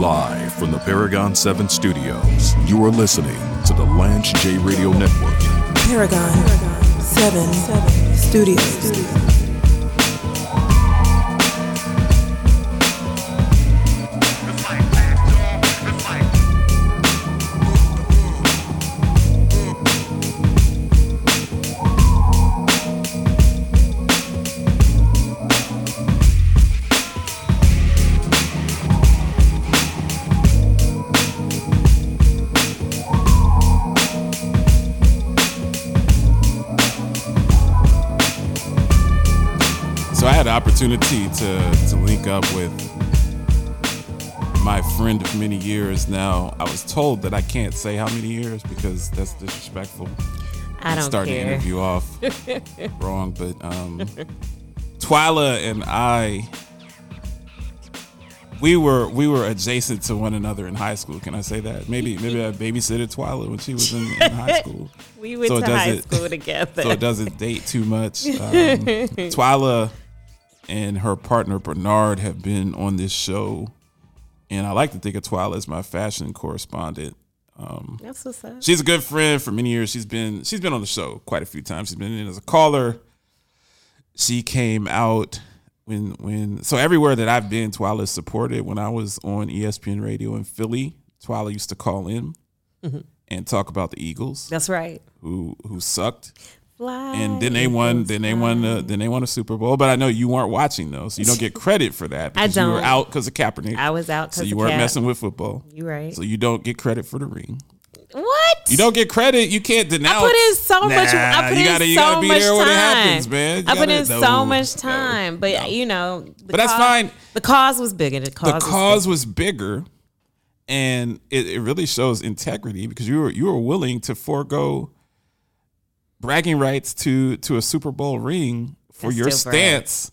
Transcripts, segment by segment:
Live from the Paragon 7 studios, you are listening to the Lance J Radio Network. Paragon 7 Studios. So opportunity to to link up with my friend of many years. Now I was told that I can't say how many years because that's disrespectful. I don't Start the interview off wrong, but um, Twyla and I, we were we were adjacent to one another in high school. Can I say that? Maybe maybe I babysitted Twyla when she was in, in high school. We went So to high school together. so it doesn't date too much. Um, Twyla and her partner Bernard have been on this show, and I like to think of Twyla as my fashion correspondent. Um, That's what's up. she's a good friend for many years. She's been she's been on the show quite a few times. She's been in as a caller. She came out when when so everywhere that I've been, Twyla supported. When I was on ESPN Radio in Philly, Twyla used to call in and talk about the Eagles, That's right. who who sucked Fly. and then they won. Then they won. The, then they won a Super Bowl. But I know you weren't watching those, so you don't get credit for that. I Because You were don't. out because of Kaepernick. I was out so because you weren't Cap. messing with football. You right. So you don't get credit for the ring. what? You don't get credit. You can't denounce. I put in so much. Nah, I put you gotta, you so gotta be much there time. when it happens, man. You I put gotta- in no, so much no, time, but you know, the But that's cause- fine. The cause was bigger. The cause. the was cause was bigger, and it, it really shows integrity because you were you were willing to forego bragging rights to to a Super Bowl ring for your stance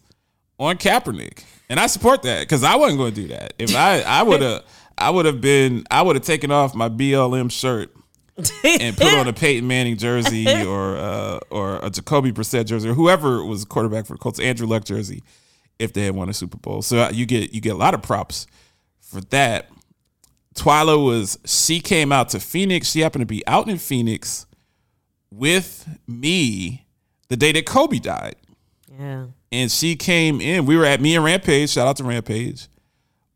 on Kaepernick, and I support that because I wasn't going to do that. If I I would have I would have been I would have taken off my BLM shirt and put on a Peyton Manning jersey or uh, or a Jacoby Brissett jersey or whoever was quarterback for the Colts, Andrew Luck jersey, if they had won a Super Bowl. So uh, you get you get a lot of props for that. Twyla was she came out to Phoenix. She happened to be out in Phoenix with me the day that Kobe died. yeah. And she came in. We were at me and Rampage. Shout out to Rampage.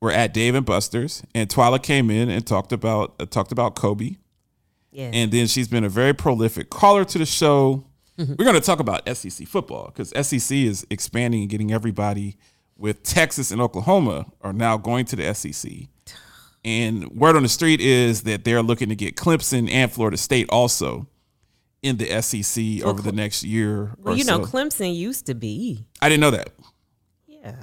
We're at Dave and Buster's, and Twyla came in and talked about uh, talked about Kobe Yeah. and then she's been a very prolific caller to the show. Mm-hmm. We're going to talk about SEC football because SEC is expanding and getting everybody. With Texas and Oklahoma are now going to the SEC, and word on the street is that they're looking to get Clemson and Florida State also in the SEC over the next year. well, you know, so. Clemson used to be. I didn't know that. Yeah.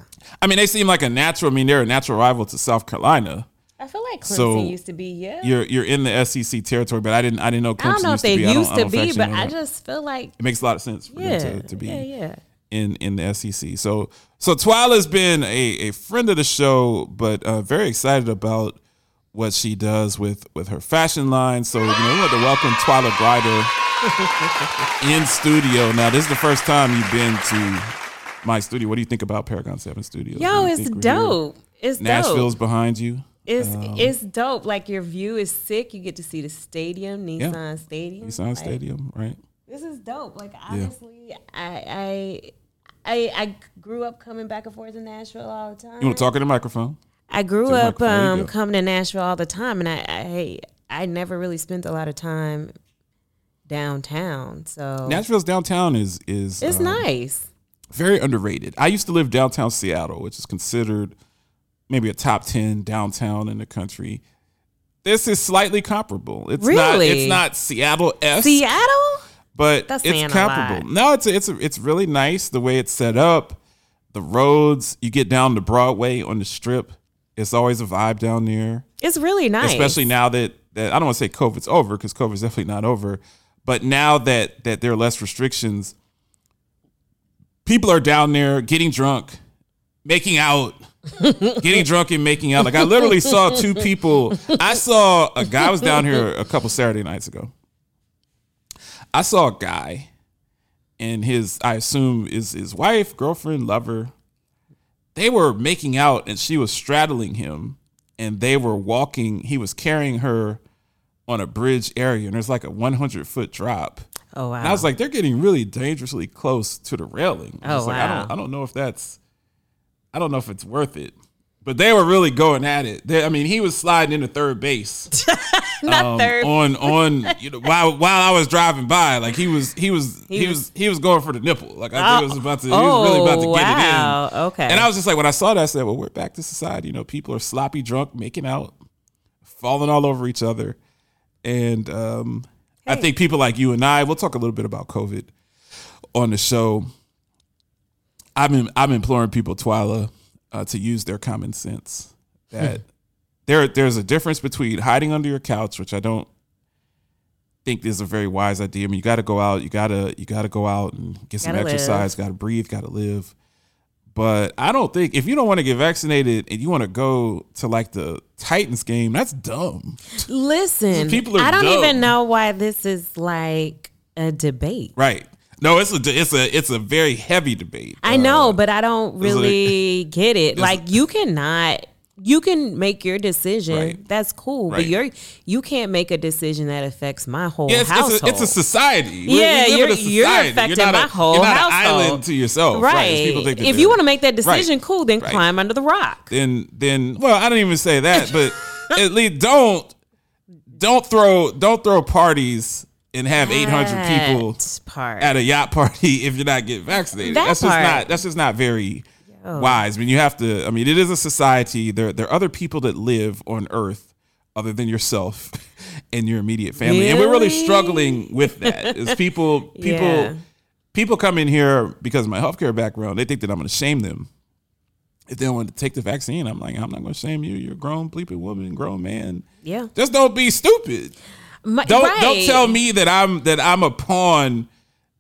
I mean, they seem like a natural. I mean, they're a natural rival to South Carolina. I feel like Clemson So, used to be. Yeah. You're you're in the SEC territory, but I didn't I didn't know Clemson I don't know if used they to be. I don't- used to be, but I just feel like it makes a lot of sense for yeah, them to, to be yeah, yeah. in in the SEC. So so Twyla's been a, a friend of the show, but uh, very excited about what she does with with her fashion line. So you know, we want to welcome Twyla Grider in studio. Now this is the first time you've been to my studio. What do you think about Paragon Seven Studios? Yo, it's think we're here? dope. It's Nashville's dope. behind you. It's um, it's dope. Like your view is sick. You get to see the stadium, Nissan Stadium. Nissan Like, Stadium, right? This is dope. Like honestly, I I. I, I grew up coming back and forth to Nashville all the time. You want to talk in the microphone? I grew up microphone. There you um, coming to Nashville all the time, and I, I I never really spent a lot of time downtown. So Nashville's downtown is is it's um, nice. very underrated. I used to live downtown Seattle, which is considered maybe a top 10 downtown in the country. This is slightly comparable. It's not Really? it's not Seattle S, Seattle? but That's it's comparable. No, it's it's it's really nice the way it's set up. The roads, you get down to Broadway on the strip. It's always a vibe down there It's really nice. especially now that, that I don't want to say COVID's over because COVID's definitely not over, but now that that there are less restrictions, people are down there getting drunk, making out, getting drunk and making out. Like I literally saw two people. I saw a guy was down here a couple Saturday nights ago. I saw a guy and his I assume is his wife, girlfriend, lover. They were making out and she was straddling him and they were walking. He was carrying her on a bridge area, and there's like a 100 foot drop. Oh wow. And I was like, they're getting really dangerously close to the railing. I Oh, was like, I wow. don't, I don't know if that's, I don't know if it's worth it. But they were really going at it. They, I mean, he was sliding into third base not um, third. on on you know while while I was driving by. Like he was he was he, He was, was- he was going for the nipple. Like I think it was about to he was really about to Oh, get wow. it in. Okay. And I was just like when I saw that, I said, well, we're back to society. You know, people are sloppy drunk, making out, falling all over each other, and um, I think people like you and I. We'll talk a little bit about COVID on the show. I'm in, I'm imploring people, Twyla, uh, to use their common sense. That there there's a difference between hiding under your couch, which I don't think is a very wise idea. I mean, you got to go out, you gotta you gotta go out and get some Gotta exercise, got to breathe, got to live. But I don't think if you don't want to get vaccinated and you want to go to like the Titans game, that's dumb. Listen, People are I don't dumb. even know why this is like a debate. Right? No, it's a it's a it's a very heavy debate. I Uh, know, but I don't really get it. Like you cannot you can make your decision. Right. That's cool. Right. But you're you can't make a decision that affects my whole Yeah, it's, household. it's, a, it's a society. We- we Yeah, live you're- a you're society. affecting not my a, whole you're not household. an island to yourself. right. Right. If you want to make that decision, cool, then climb under the rock. then then well, I don't even say that, but at least don't don't throw don't throw parties and have eight hundred people part. at a yacht party if you're not getting vaccinated. That that's part. just not that's just not very wise. I mean, you have to. I mean, it is a society. There there are other people that live on Earth other than yourself and your immediate family, and we're really Really? struggling with that. Is people people Yeah. people come in here because of my healthcare background. They think that I'm going to shame them if they don't want to take the vaccine. I'm like, I'm not going to shame you. You're a grown bleeping woman, grown man. yeah. Just don't be stupid. My- Don't right. don't tell me that I'm that I'm a pawn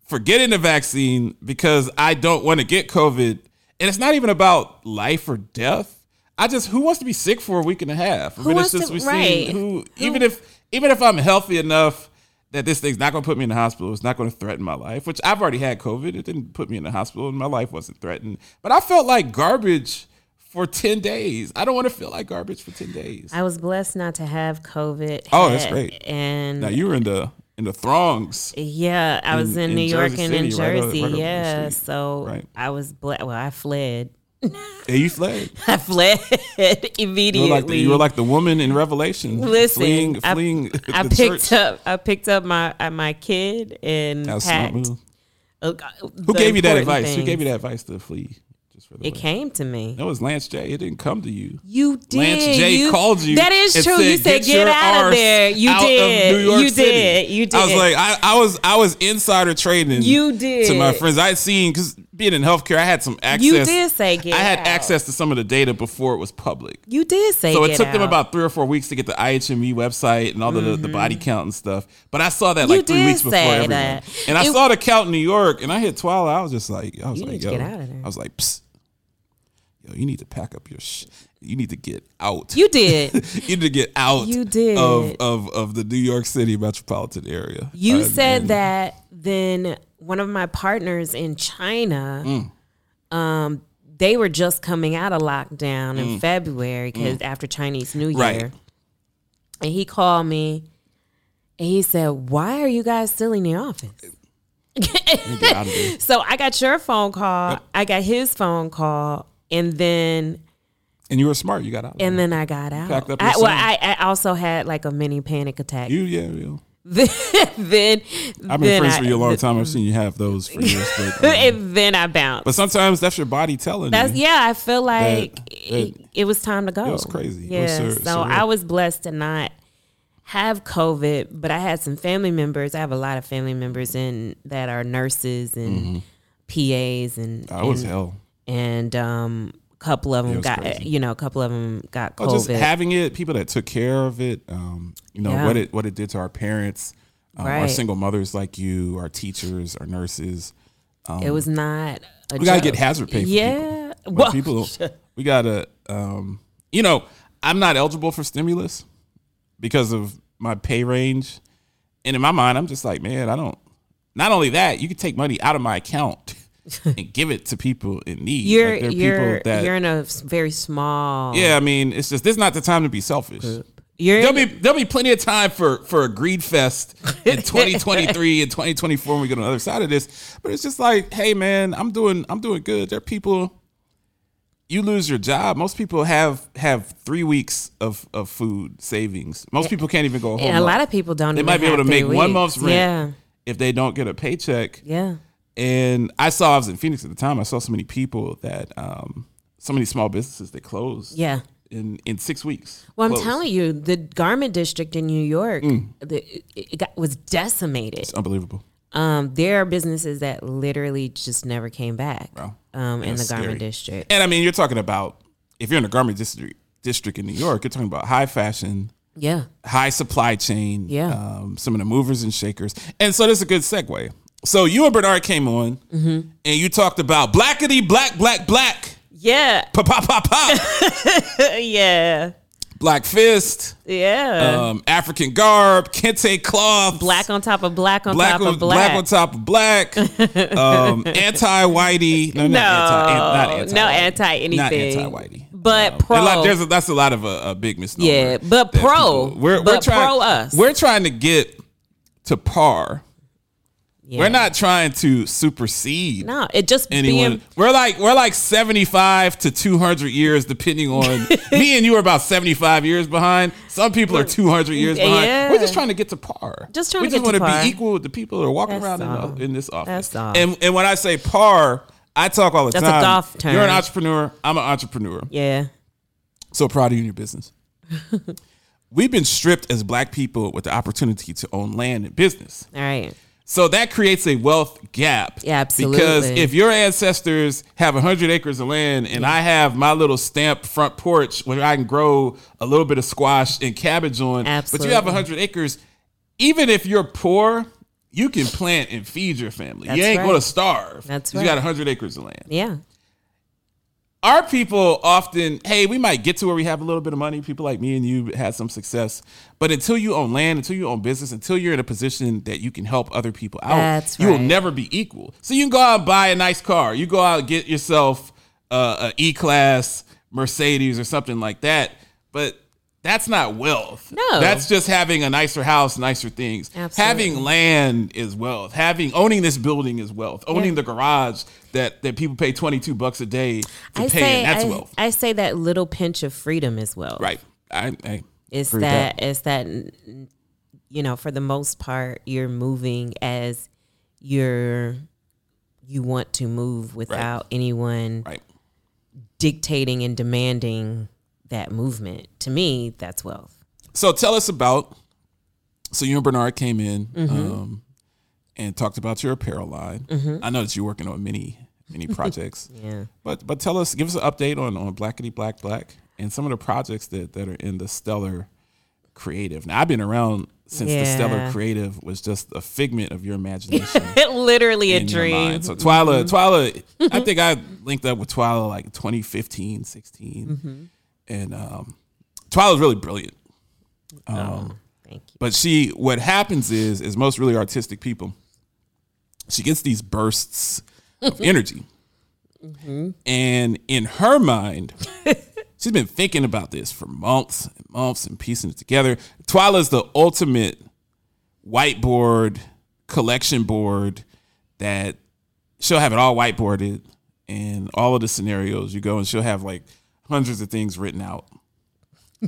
for getting the vaccine because I don't want to get COVID. And it's not even about life or death. I just who wants to be sick for a week and a half? I Who wants to- we right. who even if even if I'm healthy enough that this thing's not going to put me in the hospital, it's not going to threaten my life. Which I've already had COVID. It didn't put me in the hospital, and my life wasn't threatened. But I felt like garbage for ten days. I don't want to feel like garbage for ten days. I was blessed not to have COVID. Oh, that's great. And now you were in the in the throngs. Yeah, I was in- in, in New York Jersey and in City, right Jersey. right over the yeah, so Right. I was ble- well. I fled. Yeah, you fled. I fled You were immediately. like the, you were like the woman in Revelation, Listen, fleeing, I, fleeing I picked church. up. I picked up my uh, my kid and That was a smart packed. move. uh, Who gave you that advice? Who gave you that advice to flee? For the It way. came to me. That was Lance J. It didn't come to you. You did. Lance J. You- called you. That is true. you said, "Get your out of there." You out did. You City." did. You did. I was like, I, I was, I was insider trading. You did. to my friends. I had seen because being in healthcare, I had some access. You did say get I had out. access to some of the data before it was public. you did say. So it get took them about three or four weeks to get the IHME website and all the, the body count and stuff. But I saw that Mm-hmm. You like three weeks before everyone. that. And I It- saw the count in New York, and I hit twelve. I was just like, I was like, yo, get out of there. I was like, Psst. Yo, you need to pack up your. Sh- you need to get out. You did. you need to get out. You did. of of of the New York City metropolitan area. You Uh, said and- that then one of my partners in China, Mm. um, they were just coming out of lockdown in February because after Chinese New Year. Mm. Right. And he called me and he said, Why are you guys still in the office? Get out of there. So I got your phone call, I got his phone call, and then And you were smart. You got out. and then I got out. Packed up I, well. I, I also had like a mini panic attack. you yeah. yeah. then I've been then friends I, with you a long time. I've seen you have those for years. But, um, and then I bounced. but sometimes that's your body telling That's you. yeah. I feel like that- it, it was time to go. It was crazy. Yeah. was sur- so surreal. I was blessed to not have COVID, but I had some family members. I have a lot of family members in that are nurses and PAs and I was and, hell. And um, a couple of them got crazy. you know a couple of them got Oh, just COVID. having it, people that took care of it, um, you know Yeah. what it what it did to our parents, um, our single mothers like you, our teachers, our nurses. it was not. A We gotta get hazard pay for Yeah. people. Well, people, we gotta, um, you know, I'm not eligible for stimulus because of my pay range, and in my mind, I'm just like, man, I don't. Not only that, you could take money out of my account and give it to people in need. You're Like, you're people that you're in a very small. yeah. I mean, it's just this is not the time to be selfish. You're There'll be there'll be plenty of time for for a greed fest in 2023 and 2024 when we get on the other side of this. But it's just like, hey man, I'm doing I'm doing good. There are people. You lose your job. Most people have have three weeks of, of food savings. Most people can't even go home. and a lot of people don't. they might be able to make three one month's rent Yeah, if they don't get a paycheck. yeah. And I saw I was in Phoenix at the time. I saw so many people that um, so many small businesses that closed. Yeah. In in six weeks. Well, I'm telling you, the garment district in New York Mm. the, it, it got, was decimated. It's unbelievable. Um, there are businesses that literally just never came back. Wow. Um, in the That's garment district. And I mean, you're talking about if you're in the garment district district in New York, you're talking about high fashion, Yeah. high supply chain, Yeah. um, some of the movers and shakers. And so this is a good segue. So you and Bernard came on, Mm-hmm. and you talked about blackity black black black Yeah. pop pop pop pop yeah. black fist, Yeah. um, African garb, kente cloth, black on top of black on black top on, of black. on top of black, um, anti whitey. No, no, not anti, anti, no anti anything. not anti whitey. But A pro. lot, there's a, that's a lot of a, a big misnomer. Yeah, but pro. people- we're, we're But trying, pro us. We're trying to get to par. Yeah. We're not trying to supersede No, it just anyone. being we're like we're like 75 to 200 years, depending on me and you are about 75 years behind. Some people are 200 years behind. Yeah. We're just trying to get to par. Just trying we to just get to par. be equal with the people that are walking That's around in, uh, the, in this office. That's. And and when I say par, I talk all the That's a time. golf term. You're an entrepreneur. I'm an entrepreneur. yeah. So proud of you in your business. We've been stripped as black people with the opportunity to own land and business. All right. So that creates a wealth gap. Yeah, absolutely. Because if your ancestors have 100 acres of land and I have my little stamp front porch where I can grow a little bit of squash and cabbage on, but you have Absolutely. 100 acres, even if you're poor, you can plant and feed your family. you ain't right. going to starve. That's 'cause You got right. 100 acres of land Yeah. Our people often, hey, we might get to where we have a little bit of money. People like me and you had some success, but until you own land, until you own business, until you're in a position that you can help other people out, That's you will never be equal. So you can go out and buy a nice car. You go out and get yourself uh, a E class Mercedes or something like that, but that's not wealth. No. that's just having a nicer house, nicer things. Absolutely. Having land is wealth. Having owning this building is wealth. Owning the garage that that people pay twenty two bucks a day to I pay say that's I, wealth. I say that little pinch of freedom is wealth. Right. I, I It's that, it's that you know, for the most part you're moving as you're you want to move without anyone Right. dictating and demanding that movement. To me, that's wealth. So tell us about. So you and Bernard came in Mm-hmm. um, and talked about your apparel line. I know that you're working on many many projects. Yeah. But but tell us, give us an update on on Blackity Black Black and some of the projects that that are in the Stellar Creative. Now I've been around since the Stellar Creative was just a figment of your imagination. Literally a dream. Mm-hmm. So Twyla, Twyla, I think I linked up with Twyla like 2015, 16. Mm-hmm. And um Twyla's really brilliant. oh, thank you. But she what happens is is most really artistic people, she gets these bursts of energy. Mm-hmm. And in her mind, she's been thinking about this for months and months and piecing it together. Twyla's the ultimate whiteboard collection board that she'll have it all whiteboarded and all of the scenarios you go and she'll have like hundreds of things written out.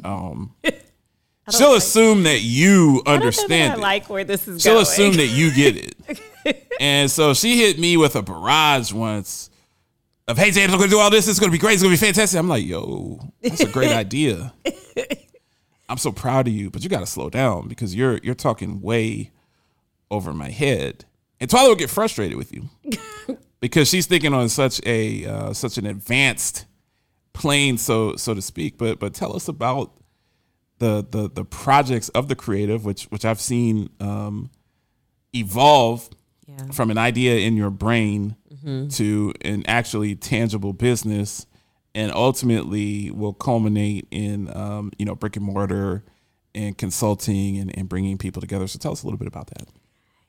Um, she'll assume that you understand I it. like where this is She'll going. assume that you get it. and so she hit me with a barrage once of, hey, James, I'm going to do all this. It's going to be great. It's going to be fantastic. I'm like, yo, that's a great idea. I'm so proud of you, but you got to slow down because you're you're talking way over my head. And Twyla will get frustrated with you because she's thinking on such a uh, such an advanced plane, so so to speak. But but tell us about the the the projects of the creative, which which I've seen um, evolve Yeah. from an idea in your brain to an actually tangible business, and ultimately will culminate in um, you know brick and mortar and consulting and, and bringing people together. So tell us a little bit about that.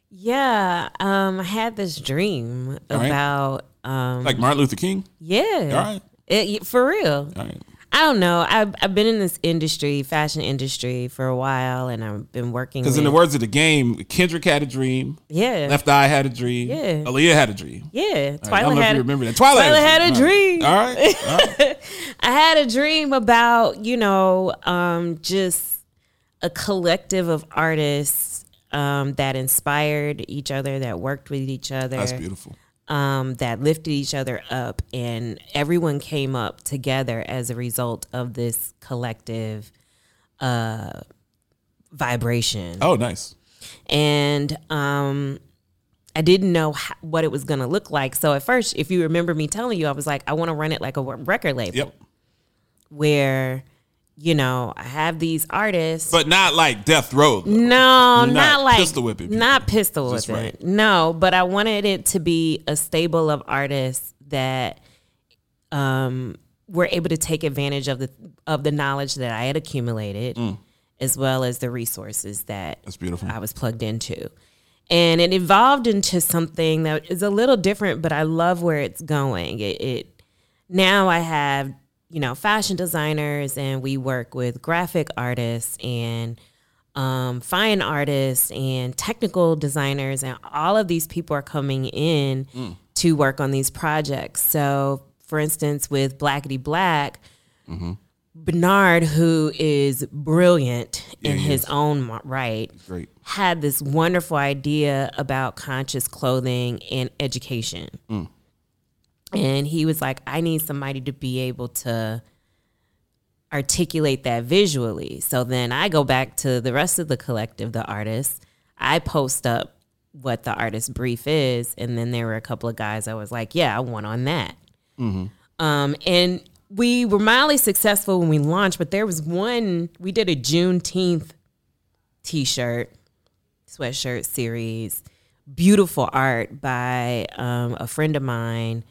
Yeah, um, I had this dream right. about Um, Like Martin Luther King. yeah, All right. It- for real. All right. I don't know. I've I've been in this industry, fashion industry, for a while, and I've been working. Because in the words of the game, Kendrick had a dream. yeah, Left Eye had a dream. Yeah. Aaliyah had a dream. yeah, All right, I don't Twilight know if you remember that. Twilight, Twilight had a dream. All right. All right. I had a dream about, you know, um, just a collective of artists um, that inspired each other, that worked with each other, That's beautiful. Um, that lifted each other up, and everyone came up together as a result of this collective uh, vibration. Oh, nice. and um, I didn't know how, what it was going to look like. So at first, if you remember me telling you, I was like, I want to run it like a record label Yep. where, you know, I have these artists. But not like Death Row. though. no, not, not like pistol whipping people. not pistol whipping. right. No, but I wanted it to be a stable of artists that um, were able to take advantage of the of the knowledge that I had accumulated, Mm. as well as the resources that That's beautiful. I was plugged into. And it evolved into something that is a little different, but I love where it's going. It, it now I have, you know, fashion designers and we work with graphic artists and um, fine artists and technical designers, and all of these people are coming in mm. to work on these projects. So, for instance, with Blackity Black, mm-hmm. Bernard, who is brilliant in his is. own right, Great. had this wonderful idea about conscious clothing and education. Mm. And he was like, I need somebody to be able to articulate that visually. So then I go back to the rest of the collective, the artists. I post up what the artist brief is. And then there were a couple of guys I was like, yeah, I want on that. Um, and we were mildly successful when we launched, but there was one, we did a Juneteenth t shirt, sweatshirt series, beautiful art by um, a friend of mine,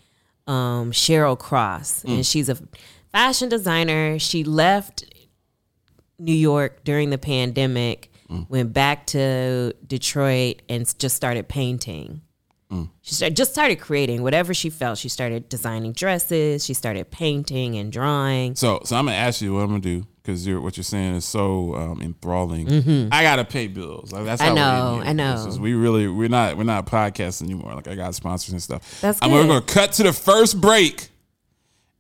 um, Cheryl Cross. And she's a fashion designer. She left New York during the pandemic, went back to Detroit, and just started painting. She started, just started creating whatever she felt. She started designing dresses. She started painting and drawing. So, so I'm gonna ask you what I'm gonna do because you're what you're saying is so um, enthralling. I gotta pay bills. Like, that's Mm-hmm. I how know. I know. Is- we really we're not we're not podcasting anymore. Like I got sponsors and stuff. That's And we're gonna cut to the first break,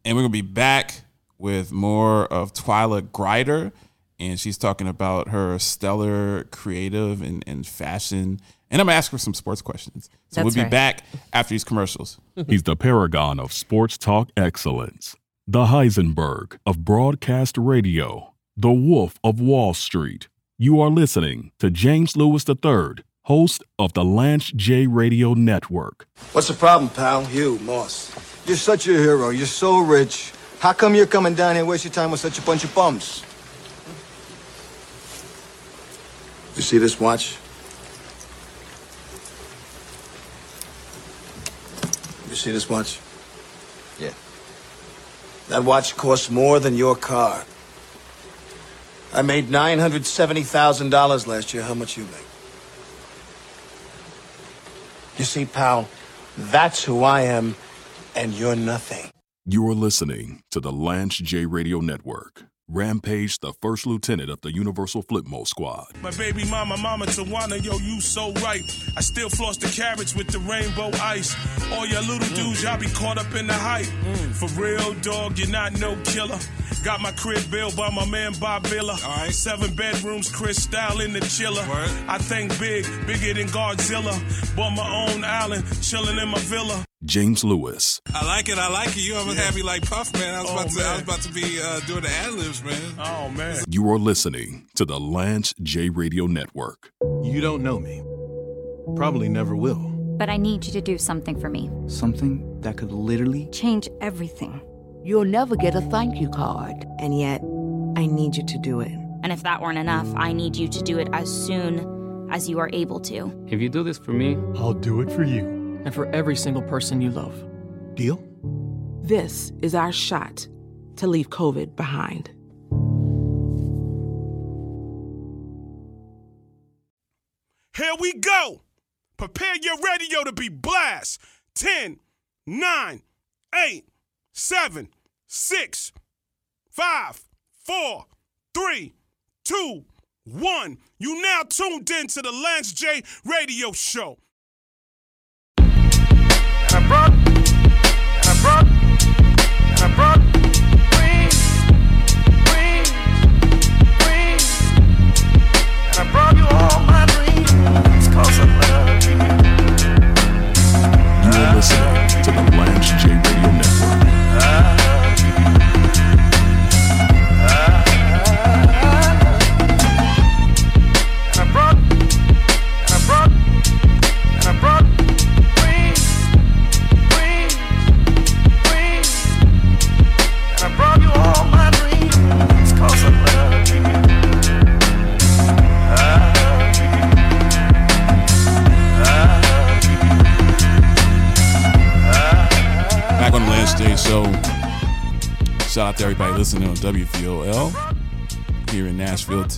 and we're gonna be back with more of Twyla Grider, and she's talking about her stellar creative and, and fashion. And I'm gonna ask her some sports questions. So That's we'll be right. back after these commercials. He's the paragon of sports talk excellence, the Heisenberg of broadcast radio, the Wolf of Wall Street. You are listening to James Lewis III, host of the Lance J Radio Network. What's the problem, pal? You, Moss. You're such a hero. You're so rich. How come you're coming down here and waste your time with such a bunch of bums? You see this watch? You see this watch? Yeah. That watch costs more than your car. I made $970,000 last year. How much you make? You see, pal, that's who I am, and you're nothing. You are listening to the Lance J Radio Network. Rampage, the first lieutenant of the Universal Flipmo Squad. My baby mama, mama Tawana, yo, you so right. I still floss the carats with the rainbow ice. All your little dudes, y'all be caught up in the hype. For real, dog, you're not no killer. Got my crib built by my man Bob Villa. All right. Seven bedrooms, Chris style in the chiller. Word. I think big, bigger than Godzilla. Bought my own island, chilling in my villa. James Lewis, I like it. I like it. You almost had me like Puff, man. I was Oh, about to. I was about to be uh, doing the ad libs, man. Oh, man. you are listening to the Lance J Radio Network. You don't know me. Probably never will. But I need you to do something for me. Something that could literally Change everything. You'll never get a thank you card. And yet, I need you to do it. And if that weren't enough, I need you to do it as soon as you are able to. If you do this for me, I'll do it for you. And for every single person you love. Deal? This is our shot to leave COVID behind. Here we go. Prepare your radio to be blast. 10, nine, eight, seven, six, five, four, three, two, one. You now tuned in to the Lance J Radio Show.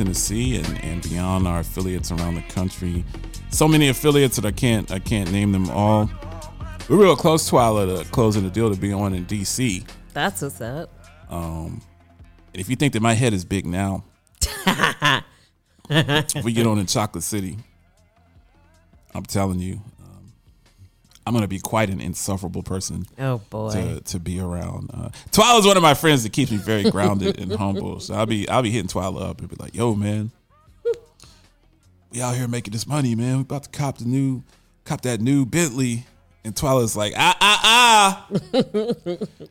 Tennessee, and, and beyond our affiliates around the country. So many affiliates that I can't I can't name them all. We're real close, Twyla, to closing the deal to be on in DC. That's what's up. Um, and if you think that my head is big now, we get on in Chocolate City, I'm telling you, I'm gonna be quite an insufferable person. Oh, boy. to, to be around. Uh, Twyla's one of my friends that keeps me very grounded and humble. So I'll be I'll be hitting Twyla up and be like, "Yo, man, we out here making this money, man. We about to cop the new cop that new Bentley." And Twyla's like, "Ah ah ah,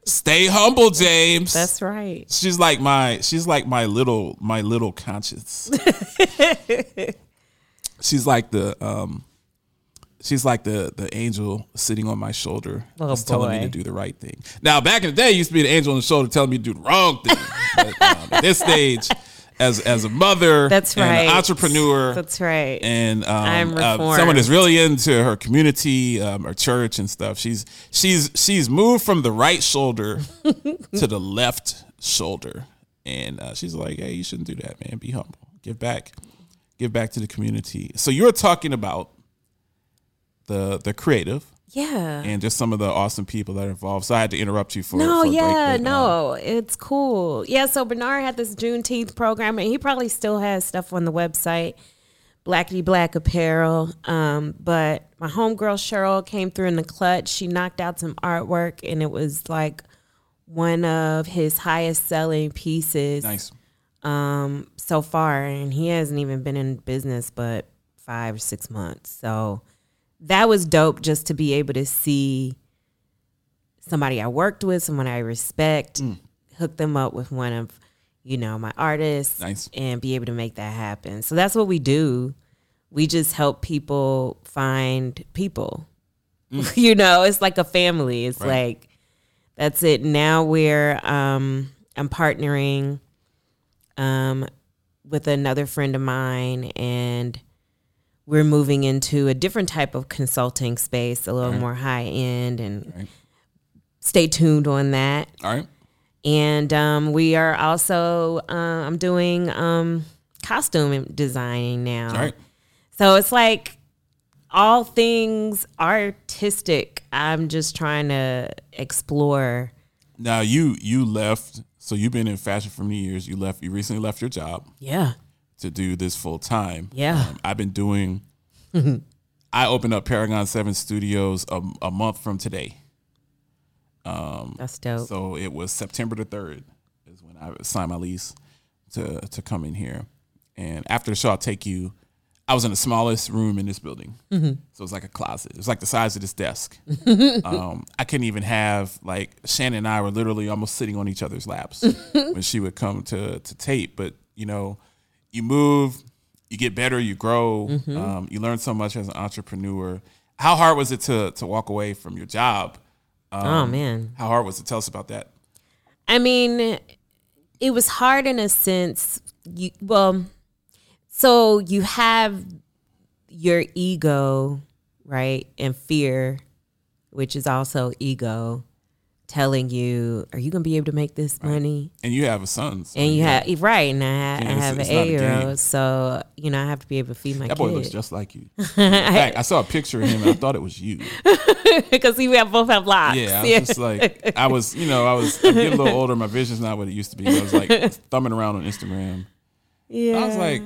stay humble, James." That's right. She's like my she's like my little my little conscience. she's like the um she's like the the angel sitting on my shoulder Oh, that's telling me to do the right thing. Now back in the day, it used to be the angel on the shoulder telling me to do the wrong thing. but, um, at this stage, as as a mother, That's right. an entrepreneur, That's right. and um, uh, someone that's really into her community, um, her church and stuff. She's she's she's moved from the right shoulder to the left shoulder, and uh, she's like, "Hey, you shouldn't do that, man. Be humble. Give back. Give back to the community." So you're talking about the the creative. Yeah. And just some of the awesome people that are involved. So I had to interrupt you for no, for a break, yeah, but, um, no, it's cool. Yeah, so Bernard had this Juneteenth program, and he probably still has stuff on the website, Blackity Black Apparel. Um, but my homegirl Cheryl came through in the clutch. She knocked out some artwork, and it was like one of his highest selling pieces. Nice. Um, so far, and he hasn't even been in business but five or six months. So that was dope just to be able to see somebody I worked with, someone I respect, Mm. hook them up with one of, you know, my artists Nice. and be able to make that happen. So that's what we do. We just help people find people. you know, it's like a family. It's Mm. Right. like that's it. Now we're um I'm partnering um with another friend of mine and we're moving into a different type of consulting space, a little Right. more high end and stay tuned on that. All right. And um, we are also uh, I'm doing um, costume designing now. All right. So it's like all things artistic. I'm just trying to explore. Now you you left. So you've been in fashion for many years. You left. You recently left your job. Yeah. To do this full time. Yeah. Um, I've been doing. I opened up Paragon Seven Studios a, a month from today. Um, That's dope. So it was September the third is when I signed my lease to to come in here, and after the show, I'll take you. I was in the smallest room in this building, Mhm. so it's like a closet. It was like the size of this desk. um, I couldn't even have like Shannon and I were literally almost sitting on each other's laps when she would come to to tape. But you know, you move, you get better, you grow, Mhm. um, you learn so much as an entrepreneur. How hard was it to to walk away from your job? Um, Oh, man. how hard was it? Tell us about that. I mean, it was hard in a sense. You well, so you have your ego, right, and fear, which is also ego, telling you, "Are you gonna be able to make this money?" And you have a son. so And you yeah. have right, and I, ha- Yeah, I have an eight-year-old, so you know I have to be able to feed my That kid. boy looks just like you. In fact, I saw a picture of him and I thought it was you. because we have both have locks. Yeah, I was just like, I was, you know, I was I'm getting a little older. My vision's not what it used to be. I was like thumbing around on Instagram. yeah. I was like,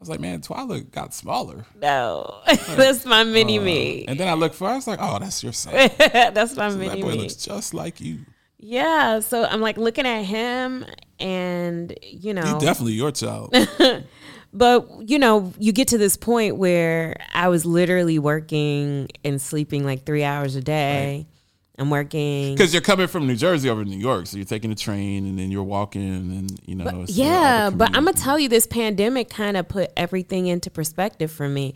was like, man, Twyla got smaller. no, that's my mini Uh, me. And then I looked for her. I was like, oh, that's your son. that's my So that mini boy me. looks just like you. Yeah, so I'm like looking at him, and you know, He definitely your child. But you know, you get to this point where I was literally working and sleeping like three hours a day. I'm working Because you're coming from New Jersey over to New York, so you're taking the train and then you're walking, and you know. little yeah, but I'm gonna tell you, this pandemic kind of put everything into perspective for me.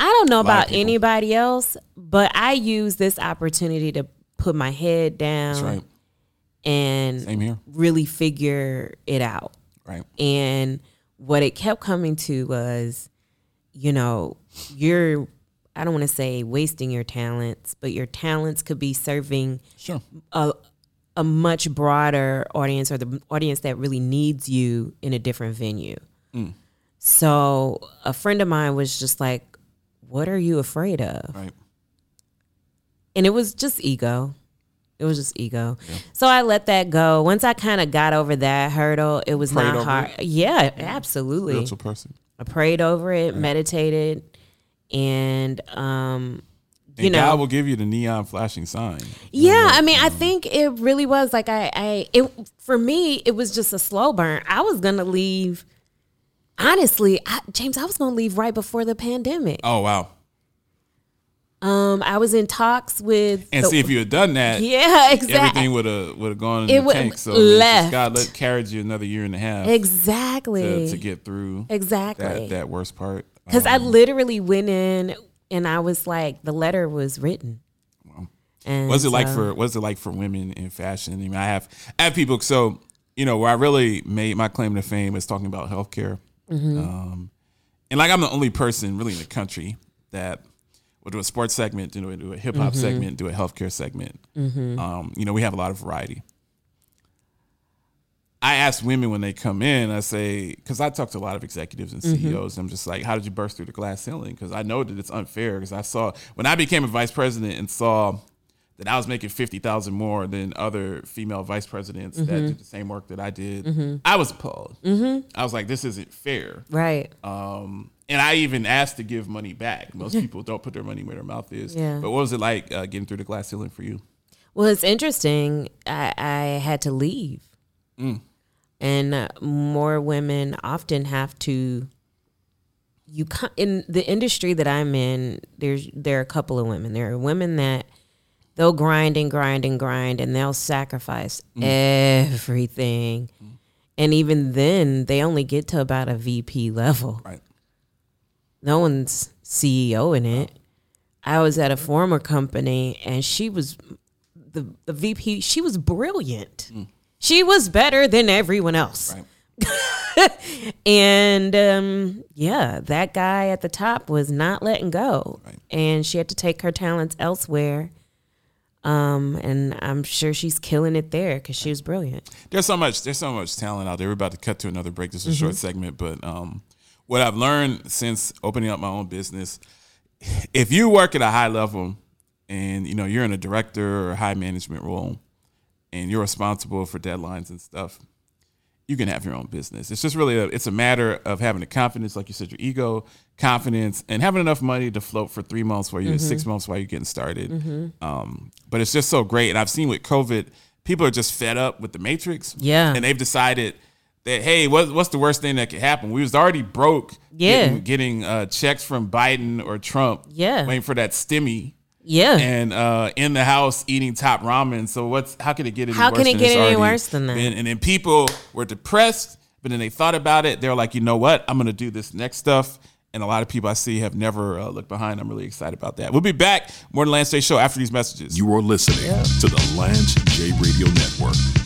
I don't know about anybody else, but I use this opportunity to put my head down That's right. and Same here. really figure it out. Right. And what it kept coming to was, you know, you're I don't want to say wasting your talents, but your talents could be serving Sure. a a much broader audience or the audience that really needs you in a different venue. Mm. So a friend of mine was just like, "What are you afraid of?" Right. And it was just ego. It was just ego. So I let that go. Once I kind of got over that hurdle, it was Prayed not hard. it? Yeah, absolutely. Spiritual person. I prayed over it, meditated, and um, And you know, God will give you the neon flashing sign. yeah. I mean, I think it really was like I, I, it for me, it was just a slow burn. I was gonna leave. Honestly, I, James, I was gonna leave right before the pandemic. Oh wow. Um, I was in talks with And the- see if you had done that, Yeah, exactly. Everything would have would have gone in It the tank. So I mean, it's just left. God let carried you another year and a half. Exactly. To, to get through Exactly. that that worst part. Because I Um, literally went in and I was like, the letter was written. And What's it like for what's it like for women in fashion? I mean, I have I have people. So you know, where I really made my claim to fame is talking about healthcare. Mhm. Um, and like I'm the only person really in the country that will do a sports segment, do a, do a hip hop Mhm. segment, do a healthcare segment. Mhm. Um, you know, we have a lot of variety. I ask women when they come in, I say, because I talk to a lot of executives and. CEOs, I'm just like, how did you burst through the glass ceiling? Because I know that it's unfair. Because I saw when I became a vice president and saw that I was making fifty thousand more than other female vice presidents that Mhm. did the same work that I did. Mhm. I was appalled. Mhm. I was like, this isn't fair. Right. Um, and I even asked to give money back. Most people don't put their money where their mouth is. Yeah. But what was it like uh, getting through the glass ceiling for you? Well, it's interesting. I, I had to leave. Mm. And uh, more women often have to. You in the industry that I'm in. There's there are a couple of women. There are women that they'll grind and grind and grind, and they'll sacrifice mm. everything. Mm. And even then, they only get to about a VP level. Right. No one's CEO in it. I was at a former company, and she was the the VP. She was brilliant. Mm. She was better than everyone else. and um, yeah, that guy at the top was not letting go, and she had to take her talents elsewhere. Um, and I'm sure she's killing it there because she was brilliant. There's so much. There's so much talent out there. We're about to cut to another break. This is a short Mhm. segment, but um, what I've learned since opening up my own business, if you work at a high level, and you know you're in a director or high management role, and you're responsible for deadlines and stuff, you can have your own business. It's just really a, it's a matter of having the confidence, like you said, your ego, confidence, and having enough money to float for three months while you're Mhm. six months while you're getting started. Mhm. Um, but it's just so great, and I've seen with COVID, people are just fed up with the Matrix. Yeah. and they've decided that hey, what, what's the worst thing that could happen? We was already broke. Yeah. getting, getting uh, checks from Biden or Trump. Yeah. waiting for that stimmy. Yeah. and uh, in the house eating top ramen. So what's how can it get any How worse can it than get it's any already worse than that? been? And then people were depressed, but then they thought about it. They're like, you know what? I'm going to do this next stuff. And a lot of people I see have never uh, looked behind. I'm really excited about that. We'll be back. More than Lance J Show after these messages. You are listening to the Lance J Radio Network.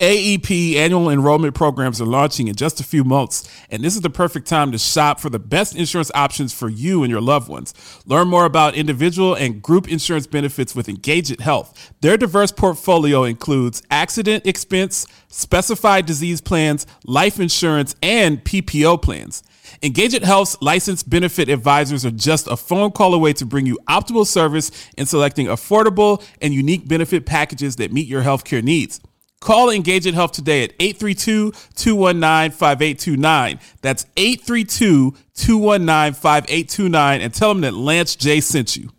AEP annual enrollment programs are launching in just a few months, and this is the perfect time to shop for the best insurance options for you and your loved ones. Learn more about individual and group insurance benefits with Engage It Health. Their diverse portfolio includes accident expense, specified disease plans, life insurance, and PPO plans. Engage It Health's licensed benefit advisors are just a phone call away to bring you optimal service in selecting affordable and unique benefit packages that meet your healthcare needs. Call Engage It Health today at 832-219-5829. That's 832-219-5829 and tell them that Lance J sent you.